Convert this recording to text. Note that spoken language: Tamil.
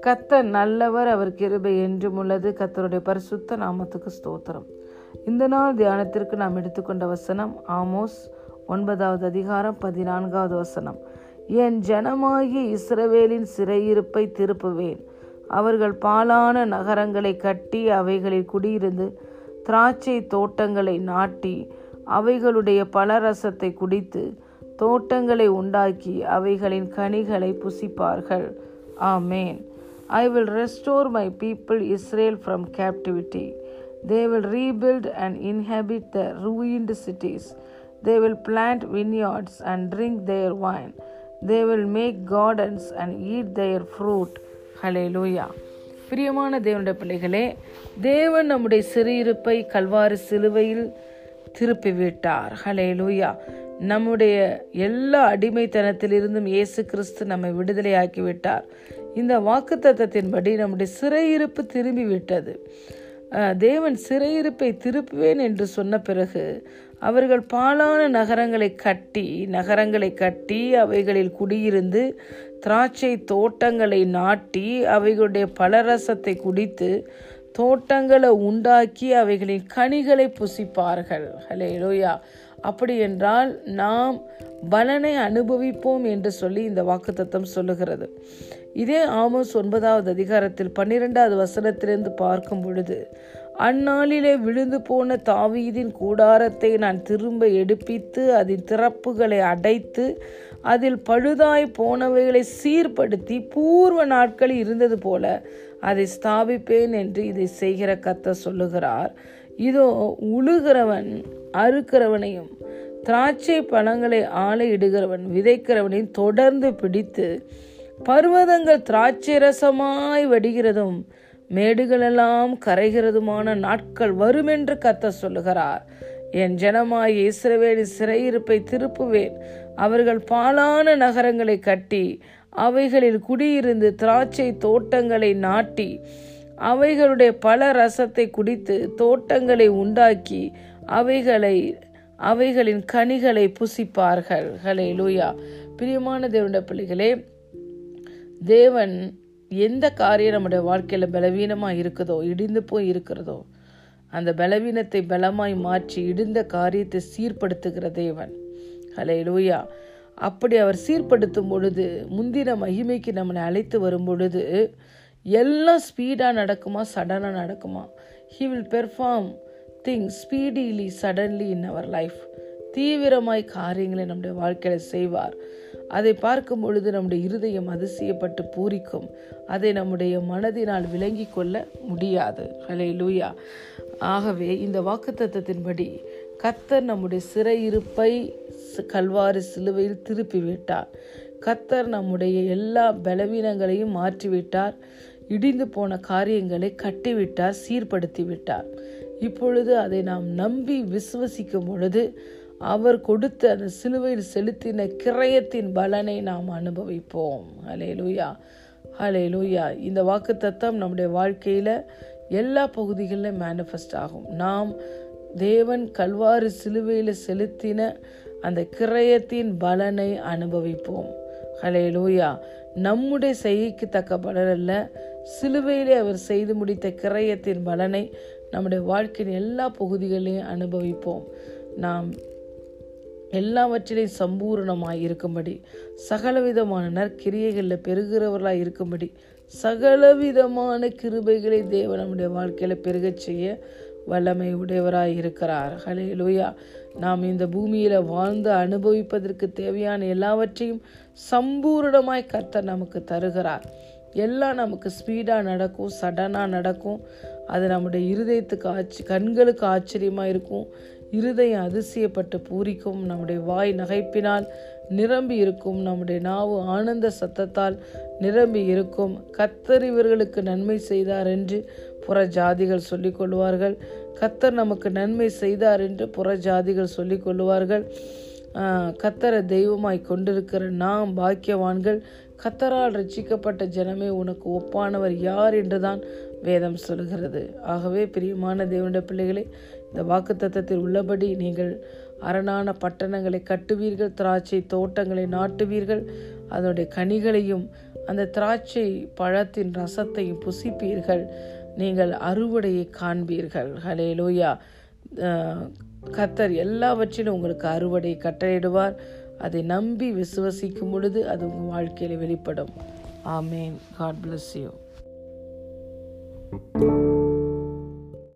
கத்தர் நல்லவர் அவர் கிருபை என்றும் உள்ளது. கத்தருடைய பரிசுத்த நாமத்துக்கு ஸ்தோத்திரம். இந்த நாள் தியானத்திற்கு நாம் எடுத்துக்கொண்ட வசனம் ஆமோஸ் ஒன்பதாவது அதிகாரம் பதினான்காவது வசனம். என் ஜனமாகி இஸ்ரவேலின் சிறையிருப்பை திருப்புவேன். அவர்கள் பாலான நகரங்களை கட்டி அவைகளில் குடியிருந்து திராட்சை தோட்டங்களை நாட்டி அவைகளுடைய பலரசத்தை குடித்து தோட்டங்களை உண்டாக்கி அவைகளின் கனிகளை புசிப்பார்கள் ஆமேன் I will restore my people Israel from captivity they will rebuild and inhabit the ruined cities they will plant vineyards and drink their wine they will make gardens and eat their fruit hallelujah பிரியமான தேவனுடைய பிள்ளைகளே தேவன் நம்முடைய சிறு சிறியிருப்பை கல்வாறு சிலுவையில் திருப்பிவிட்டார் ஹலே லூயா நம்முடைய எல்லா அடிமைத்தனத்திலிருந்தும் இயேசு கிறிஸ்து நம்மை விடுதலையாக்கி விட்டார். இந்த வாக்கு தத்தத்தின்படி நம்முடைய சிறையிருப்பு திரும்பி விட்டது. தேவன் சிறையிருப்பை திருப்புவேன் என்று சொன்ன பிறகு அவர்கள் பாலான நகரங்களை கட்டி நகரங்களை கட்டி அவைகளில் குடியிருந்து திராட்சை தோட்டங்களை நாட்டி அவைகளுடைய பலரசத்தை குடித்து தோட்டங்களை உண்டாக்கி அவைகளின் கனிகளை புசிப்பார்கள். ஹலே லோயா அப்படி என்றால் நாம் பலனை அனுபவிப்போம் என்று சொல்லி இந்த வாக்குத்தத்தம் சொல்லுகிறது. இதே ஆமோஸ் ஒன்பதாவது அதிகாரத்தில் பன்னிரெண்டாவது வசனத்திலிருந்து பார்க்கும் பொழுது அந்நாளிலே விழுந்து போன தாவீதின் கூடாரத்தை நான் திரும்ப எடுப்பித்து அதன் திறப்புகளை அடைத்து அதில் பழுதாய் போனவைகளை சீர்படுத்தி பூர்வ நாட்களில் இருந்தது போல அதை ஸ்தாபிப்பேன் என்று இதை செய்கிற கத்த சொல்லுகிறார். இதோ உழுகிறவன் அறுக்கிறவனையும் திராட்சை பழங்களை ஆலையிடுகிறவன் விதைக்கிறவனையும் தொடர்ந்து பிடித்து பர்வதங்கள் திராட்சை ரசமாய் வடிகிறதும் மேடுகளெல்லாம் கரைகிறதுமான நாட்கள் வரும் என்று கத்த சொல்லுகிறார். என் ஜனமாய் இஸ்ரவேலின் சிறையிருப்பை திருப்புவேன். அவர்கள் பாலான நகரங்களை கட்டி அவைகளில் குடியிருந்து திராட்சை தோட்டங்களை நாட்டி அவைகளுடைய பல ரசத்தை குடித்து தோட்டங்களை உண்டாக்கி அவைகளை அவைகளின் கனிகளை புசிப்பார்கள். ஹலே லூயா பிரியமான தேவனுடைய பிள்ளைகளே தேவன் எந்த காரியம் நம்முடைய வாழ்க்கையில் பலவீனமாக இருக்குதோ இடிந்து போய் இருக்கிறதோ அந்த பலவீனத்தை பலமாய் மாற்றி இடிந்த காரியத்தை சீர்படுத்துகிற தேவன். ஹலே லூயா அப்படி அவர் சீர்படுத்தும் பொழுது முந்தின மகிமைக்கு நம்மளை அழைத்து வரும் பொழுது எல்லாம் ஸ்பீடாக நடக்குமா சடனாக நடக்குமா? He will perform things speedily suddenly in our life தீவிரமாய் காரியங்களை நம்முடைய வாழ்க்கையில் செய்வார். அதை பார்க்கும் பொழுது நம்முடைய இருதயம் அதிசயப்பட்டு பூரிக்கும். அதை நம்முடைய மனதினால் விளங்கி கொள்ள முடியாது. ஹலே லூயா ஆகவே இந்த வாக்குத்தத்தின்படி கத்தர் நம்முடைய சிறையிருப்பை கல்வாறு சிலுவையில் திருப்பி விட்டார் கத்தர் நம்முடைய எல்லா பலவீனங்களையும் மாற்றிவிட்டார். இடிந்து போன காரியங்களை கட்டிவிட்டார் சீர்படுத்தி விட்டார் இப்பொழுது அதை நாம் நம்பி விசுவசிக்கும் பொழுது அவர் கொடுத்த அந்த சிலுவையில் செலுத்தின கிரயத்தின் பலனை நாம் அனுபவிப்போம். ஹலே லூயா ஹலே லூயா இந்த வாக்கு தத்தம் நம்முடைய வாழ்க்கையில் எல்லா பகுதிகளிலும் மேனிஃபெஸ்ட் ஆகும். நாம் தேவன் கல்வாறு சிலுவையில் செலுத்தின அந்த கிரயத்தின் பலனை அனுபவிப்போம். ஹலே லூயா நம்முடைய செய்கைக்கு தக்க பலன் அல்ல. சிலுவையிலே அவர் செய்து முடித்த கிரயத்தின் பலனை நம்முடைய வாழ்க்கையின் எல்லா பகுதிகளையும் அனுபவிப்போம். நாம் எல்லாவற்றிலையும் சம்பூர்ணமாய் இருக்கும்படி சகலவிதமான நற்கிரியைகளில் பெருகிறவர்களாக இருக்கும்படி சகலவிதமான கிருபைகளை தேவன் நம்முடைய வாழ்க்கையில் பெருகச் செய்ய வல்லமை உடையவராய் இருக்கிறார் ஹலே லூயா நாம் இந்த பூமியில் வாழ்ந்து அனுபவிப்பதற்கு தேவையான எல்லாவற்றையும் சம்பூர்ணமாய் கர்த்தர் நமக்கு தருகிறார். எல்லாம் நமக்கு ஸ்பீடாக நடக்கும் சடனாக நடக்கும். அது நம்முடைய இருதயத்துக்கு ஆச்சு கண்களுக்கு ஆச்சரியமாக இருக்கும் இருதயம் அதிசயப்பட்டு பூரிக்கும் நம்முடைய வாய் நகைப்பினால் நிரம்பி இருக்கும் நம்முடைய நாவு ஆனந்த சத்தத்தால் நிரம்பி இருக்கும். கத்தர் இவர்களுக்கு நன்மை செய்தார் என்று புற ஜாதிகள் சொல்லிக் கொள்வார்கள். கத்தர் நமக்கு நன்மை செய்தார் என்று புற ஜாதிகள் சொல்லிக் கொள்வார்கள். கத்தரை தெய்வமாய் கொண்டிருக்கிற நாம் பாக்கியவான்கள் கத்தரால் ரட்சிக்கப்பட்ட ஜனமே உனக்கு ஒப்பானவர் யார் என்றுதான் வேதம் சொல்கிறது ஆகவே பிரியமான தேவனுடைய பிள்ளைகளே இந்த வாக்கு தத்தத்தில் உள்ளபடி நீங்கள் அரணான பட்டணங்களை கட்டுவீர்கள் திராட்சை தோட்டங்களை நாட்டுவீர்கள் அதனுடைய கனிகளையும் அந்த திராட்சை பழத்தின் ரசத்தையும் புசிப்பீர்கள். நீங்கள் அறுவடையை காண்பீர்கள். ஹலே லோயா கத்தர் எல்லாவற்றிலும் உங்களுக்கு அறுவடை கட்டளையிடுவார். அதை நம்பி விசுவசிக்கும் பொழுது அது உங்கள் வாழ்க்கையில் வெளிப்படும். ஆமேன். God bless you Thank you.